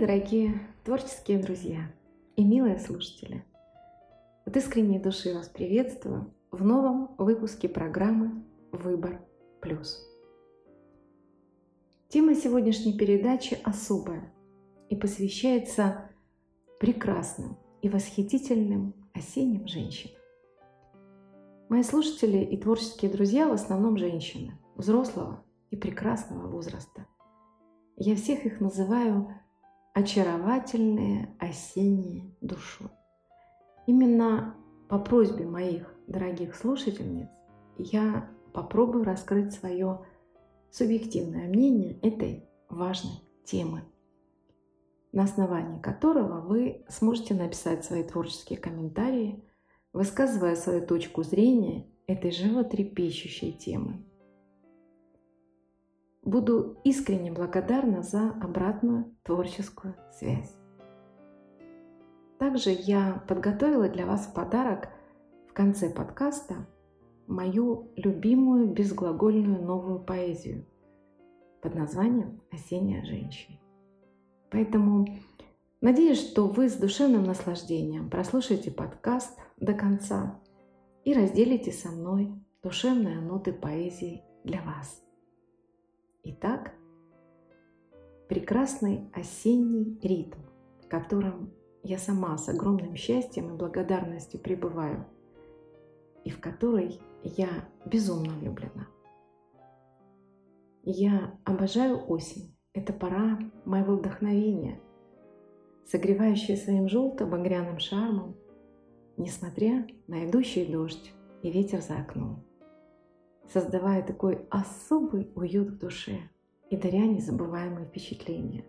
дорогие творческие друзья и милые слушатели! От искренней души вас приветствую в новом выпуске программы «Выбор плюс». Тема сегодняшней передачи особая и посвящается прекрасным и восхитительным осенним женщинам. Мои слушатели и творческие друзья в основном женщины, взрослого и прекрасного возраста. Я всех их называю очаровательные осенние душой. Именно по просьбе моих дорогих слушательниц я попробую раскрыть свое субъективное мнение этой важной темы, на основании которого вы сможете написать свои творческие комментарии, высказывая свою точку зрения этой животрепещущей темы. Буду искренне благодарна за обратную творческую связь. Также я подготовила для вас подарок в конце подкаста мою любимую безглагольную новую поэзию под названием «Осенняя женщина». Поэтому надеюсь, что вы с душевным наслаждением прослушаете подкаст до конца и разделите со мной душевные ноты поэзии для вас. Итак, прекрасный осенний ритм, которым я сама с огромным счастьем и благодарностью пребываю, и в который я безумно влюблена. Я обожаю осень. Это пора моего вдохновения, согревающая своим желто-багряным шармом, несмотря на идущий дождь и ветер за окном создавая такой особый уют в душе и даря незабываемые впечатления.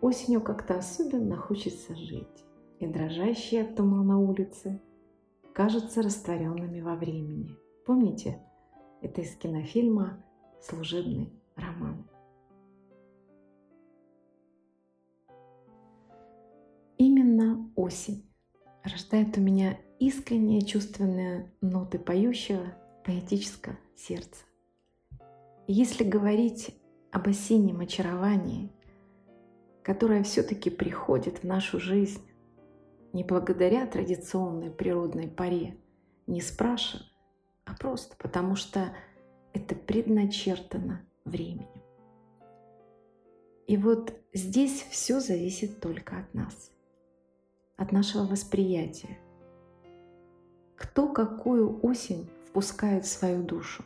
Осенью как-то особенно хочется жить, и дрожащие от тумана улицы кажутся растворенными во времени. Помните, это из кинофильма «Служебный роман». Именно осень рождает у меня искренние чувственные ноты поющего поэтического сердца. Если говорить об осеннем очаровании, которое все-таки приходит в нашу жизнь не благодаря традиционной природной паре, не спрашивая, а просто потому что это предначертано временем. И вот здесь все зависит только от нас, от нашего восприятия – кто какую осень впускает в свою душу.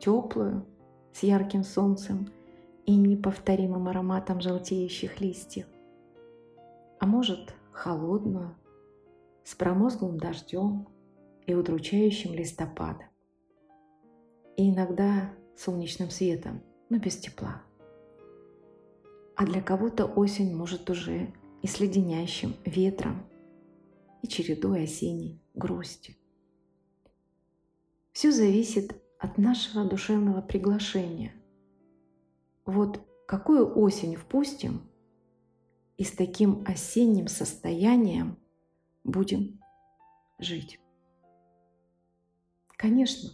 Теплую, с ярким солнцем и неповторимым ароматом желтеющих листьев. А может, холодную, с промозглым дождем и удручающим листопадом. И иногда солнечным светом, но без тепла. А для кого-то осень может уже и с леденящим ветром, и чередой осенней грусти. Все зависит от нашего душевного приглашения. Вот какую осень впустим, и с таким осенним состоянием будем жить. Конечно,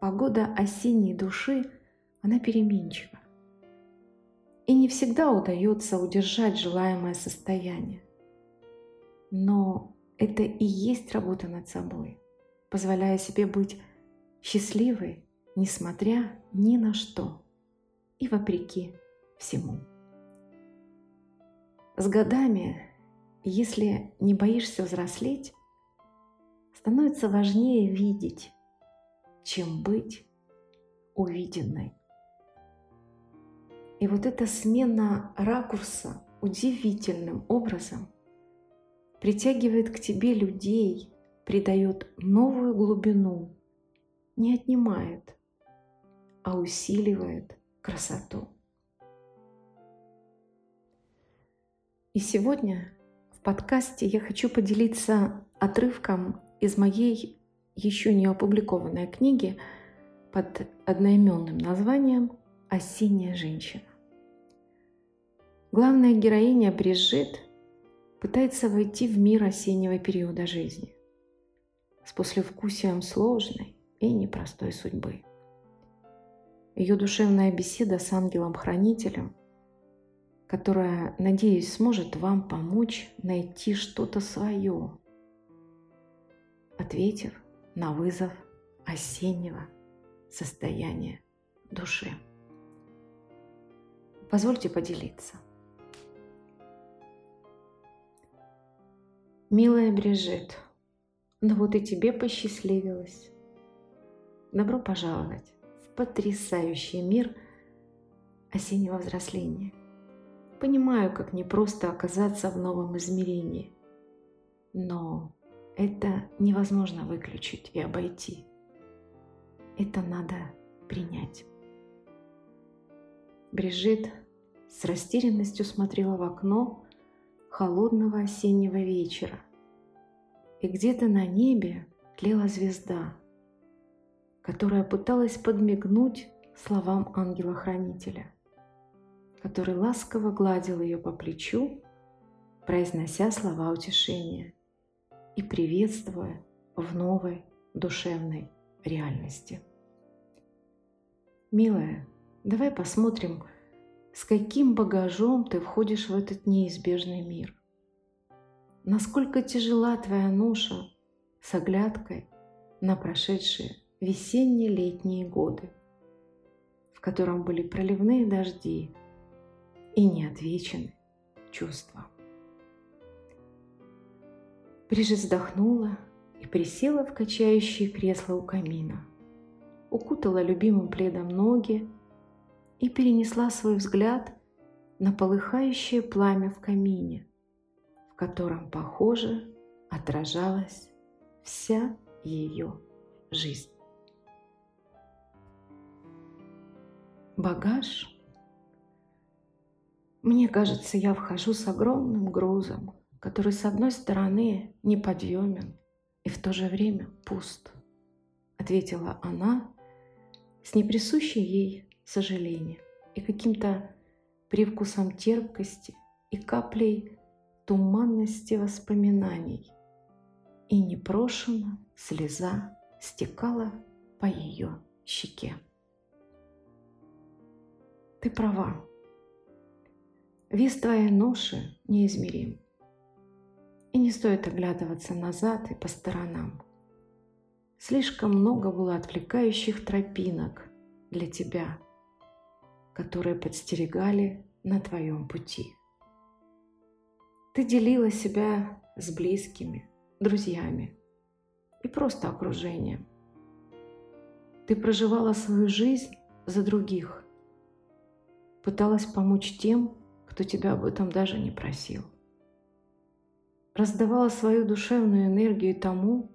погода осенней души, она переменчива. И не всегда удается удержать желаемое состояние. Но это и есть работа над собой, позволяя себе быть счастливой, несмотря ни на что и вопреки всему. С годами, если не боишься взрослеть, становится важнее видеть, чем быть увиденной. И вот эта смена ракурса удивительным образом притягивает к тебе людей, придает новую глубину не отнимает, а усиливает красоту. И сегодня в подкасте я хочу поделиться отрывком из моей еще не опубликованной книги под одноименным названием «Осенняя женщина». Главная героиня Брижит пытается войти в мир осеннего периода жизни с послевкусием сложной, и непростой судьбы. Ее душевная беседа с ангелом-хранителем которая, надеюсь, сможет вам помочь найти что-то свое, ответив на вызов осеннего состояния души. Позвольте поделиться. Милая Брижит, ну вот и тебе посчастливилось. Добро пожаловать в потрясающий мир осеннего взросления. Понимаю, как непросто оказаться в новом измерении, но это невозможно выключить и обойти. Это надо принять. Брижит с растерянностью смотрела в окно холодного осеннего вечера. И где-то на небе тлела звезда, которая пыталась подмигнуть словам ангела-хранителя, который ласково гладил ее по плечу, произнося слова утешения и приветствуя в новой душевной реальности. Милая, давай посмотрим, с каким багажом ты входишь в этот неизбежный мир. Насколько тяжела твоя ноша с оглядкой на прошедшие весенне-летние годы, в котором были проливные дожди и неотвечены чувства. Брижит вздохнула и присела в качающее кресло у камина, укутала любимым пледом ноги и перенесла свой взгляд на полыхающее пламя в камине, в котором, похоже, отражалась вся ее жизнь. Багаж? Мне кажется, я вхожу с огромным грузом, который с одной стороны неподъемен и в то же время пуст, ответила она с неприсущей ей сожалением и каким-то привкусом терпкости и каплей туманности воспоминаний. И непрошено слеза стекала по ее щеке. Ты права. Вес твоей ноши неизмерим. И не стоит оглядываться назад и по сторонам. Слишком много было отвлекающих тропинок для тебя, которые подстерегали на твоем пути. Ты делила себя с близкими, друзьями и просто окружением. Ты проживала свою жизнь за других, пыталась помочь тем, кто тебя об этом даже не просил раздавала свою душевную энергию тому,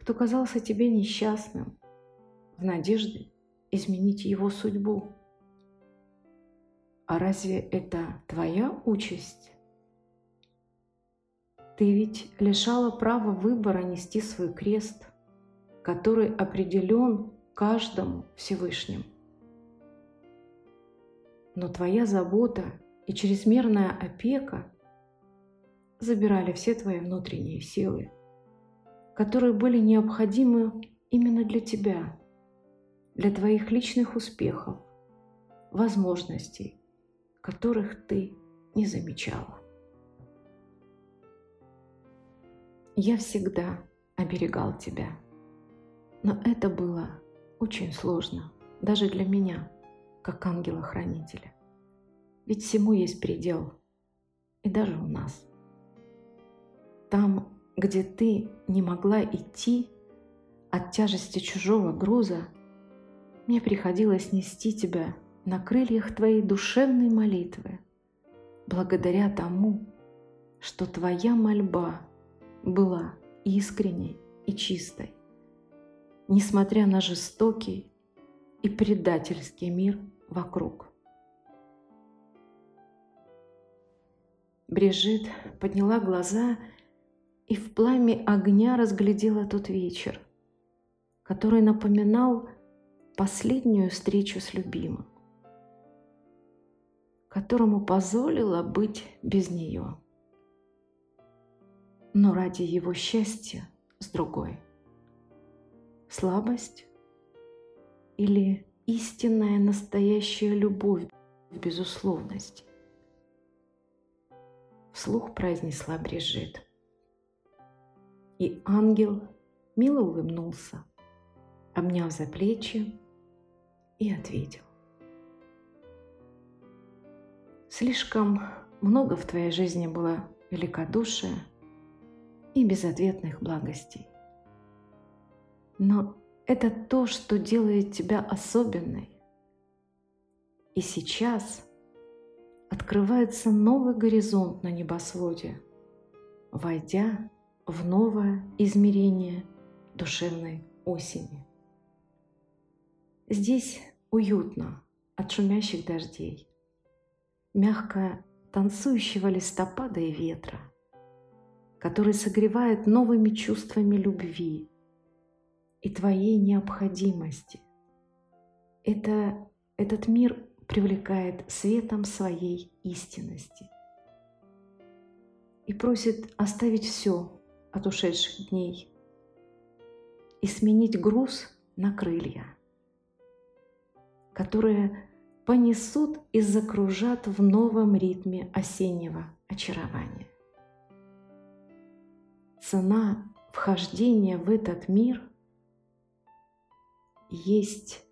кто казался тебе несчастным, в надежде изменить его судьбу. А разве это твоя участь? Ты ведь лишала права выбора нести свой крест, который определен каждому Всевышним. Но твоя забота и чрезмерная опека забирали все твои внутренние силы, которые были необходимы именно для тебя, для твоих личных успехов, возможностей, которых ты не замечала. Я всегда оберегал тебя, но это было очень сложно, даже для меня, как ангела-хранителя. Ведь всему есть предел, и даже у нас – там, где ты не могла идти от тяжести чужого груза, мне приходилось нести тебя на крыльях твоей душевной молитвы, благодаря тому, что твоя мольба была искренней и чистой, несмотря на жестокий и предательский мир вокруг. Брижит подняла глаза и в пламя огня разглядела тот вечер, который напоминал последнюю встречу с любимым, которому позволила быть без нее. Но ради его счастья с другой. Слабость или истинная настоящая любовь в безусловности, вслух произнесла Брижит. И ангел мило улыбнулся, обняв за плечи и ответил. Слишком много в твоей жизни было великодушия и безответных благостей. Но это то, что делает тебя особенной. И сейчас открывается новый горизонт на небосводе, войдя в новое измерение душевной осени. Здесь уютно от шумящих дождей, мягко танцующего листопада и ветра, который согревает новыми чувствами любви и твоей необходимости. Это, этот мир привлекает светом своей истинности и просит оставить все от ушедших дней и сменить груз на крылья, которые понесут и закружат в новом ритме осеннего очарования. Цена вхождения в этот мир есть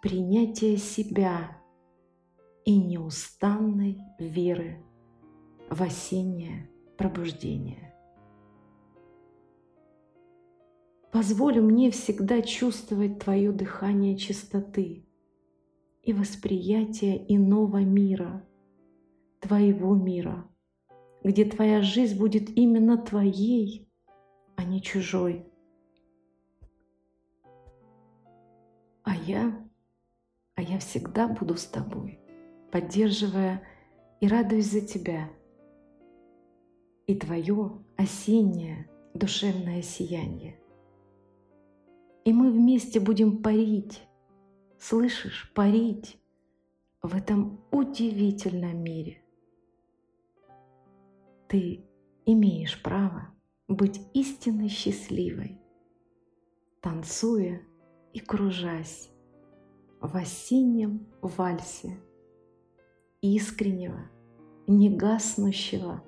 принятие себя и неустанной веры в осеннее пробуждение. Позволь мне всегда чувствовать Твое дыхание чистоты и восприятие иного мира, Твоего мира, где Твоя жизнь будет именно Твоей, а не чужой. А я, а я всегда буду с тобой, поддерживая и радуюсь за тебя и твое осеннее душевное сияние. И мы вместе будем парить, слышишь, парить в этом удивительном мире. Ты имеешь право быть истинно счастливой, танцуя и кружась в осеннем вальсе искреннего, негаснущего,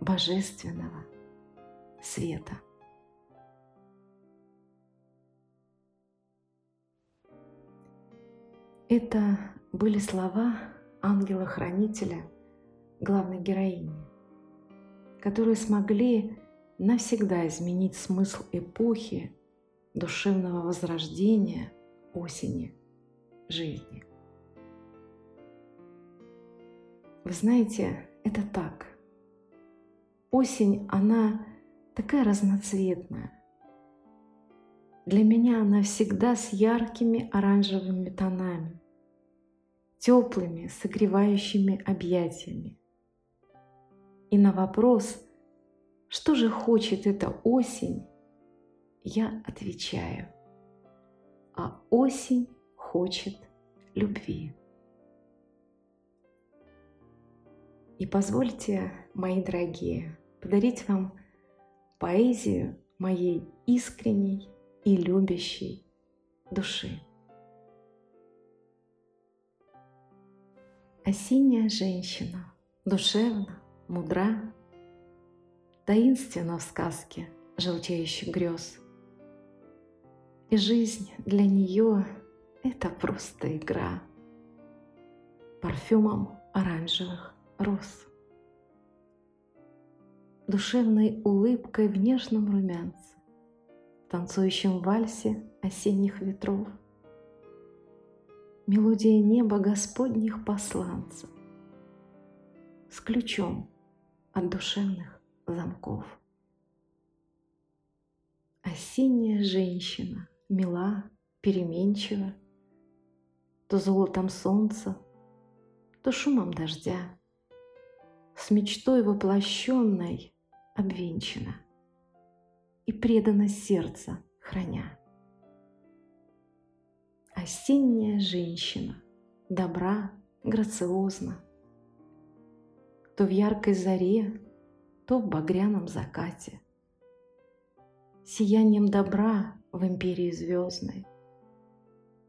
божественного света. Это были слова ангела-хранителя главной героини, которые смогли навсегда изменить смысл эпохи душевного возрождения осени жизни. Вы знаете, это так. Осень, она такая разноцветная. Для меня она всегда с яркими оранжевыми тонами, теплыми, согревающими объятиями. И на вопрос, что же хочет эта осень, я отвечаю, а осень хочет любви. И позвольте, мои дорогие, подарить вам поэзию моей искренней и любящей души. Осенняя женщина, душевна, мудра, таинственна в сказке желтеющих грез – и жизнь для нее — это просто игра парфюмом оранжевых роз. Душевной улыбкой в нежном румянце, танцующем вальсе осенних ветров, мелодия неба Господних посланцев с ключом от душевных замков. Осенняя женщина — мила, переменчива, то золотом солнца, то шумом дождя, с мечтой воплощенной обвенчана и предана сердца храня. Осенняя женщина, добра, грациозна, то в яркой заре, то в багряном закате. Сиянием добра в империи звездной,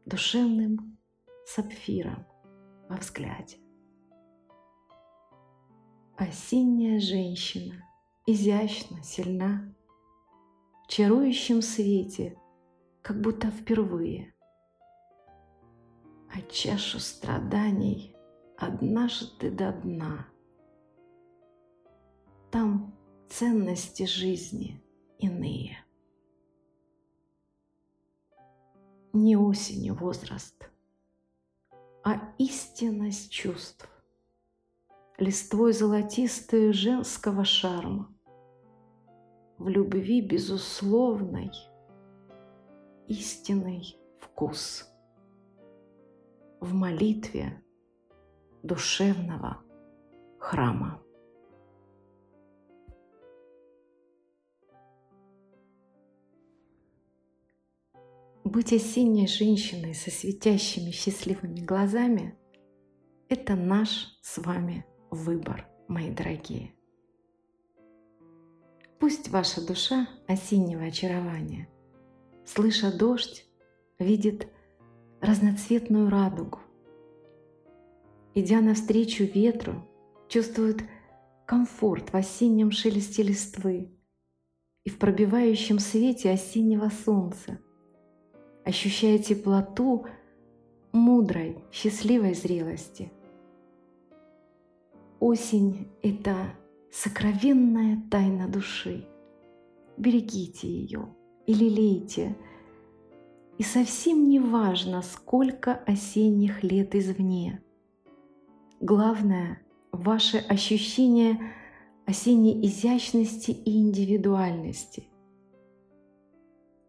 душевным сапфиром во взгляде. осенняя женщина, изящна, сильна, в чарующем свете, как будто впервые. А чашу страданий однажды до дна. Там ценности жизни иные. Не осень возраст, а истинность чувств, листвой золотистую женского шарма, в любви безусловной истинный вкус, в молитве душевного храма. Быть осенней женщиной со светящими счастливыми глазами – это наш с вами выбор, мои дорогие. Пусть ваша душа осеннего очарования, слыша дождь, видит разноцветную радугу. Идя навстречу ветру, чувствует комфорт в осеннем шелесте листвы и в пробивающем свете осеннего солнца – ощущая теплоту мудрой, счастливой зрелости. Осень — это сокровенная тайна души. Берегите ее и лелейте. И совсем не важно, сколько осенних лет извне. Главное — ваше ощущение осенней изящности и индивидуальности —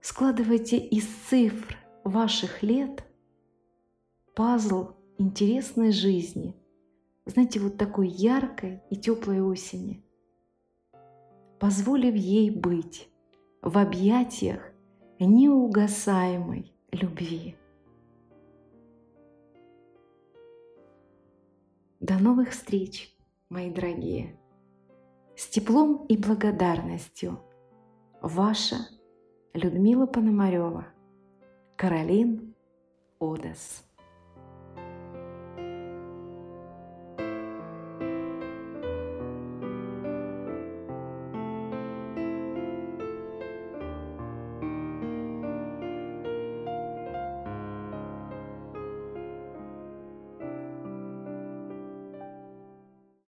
Складывайте из цифр ваших лет пазл интересной жизни. Знаете, вот такой яркой и теплой осени. Позволив ей быть в объятиях неугасаемой любви. До новых встреч, мои дорогие! С теплом и благодарностью ваша Людмила Пономарева, Каролин Одес.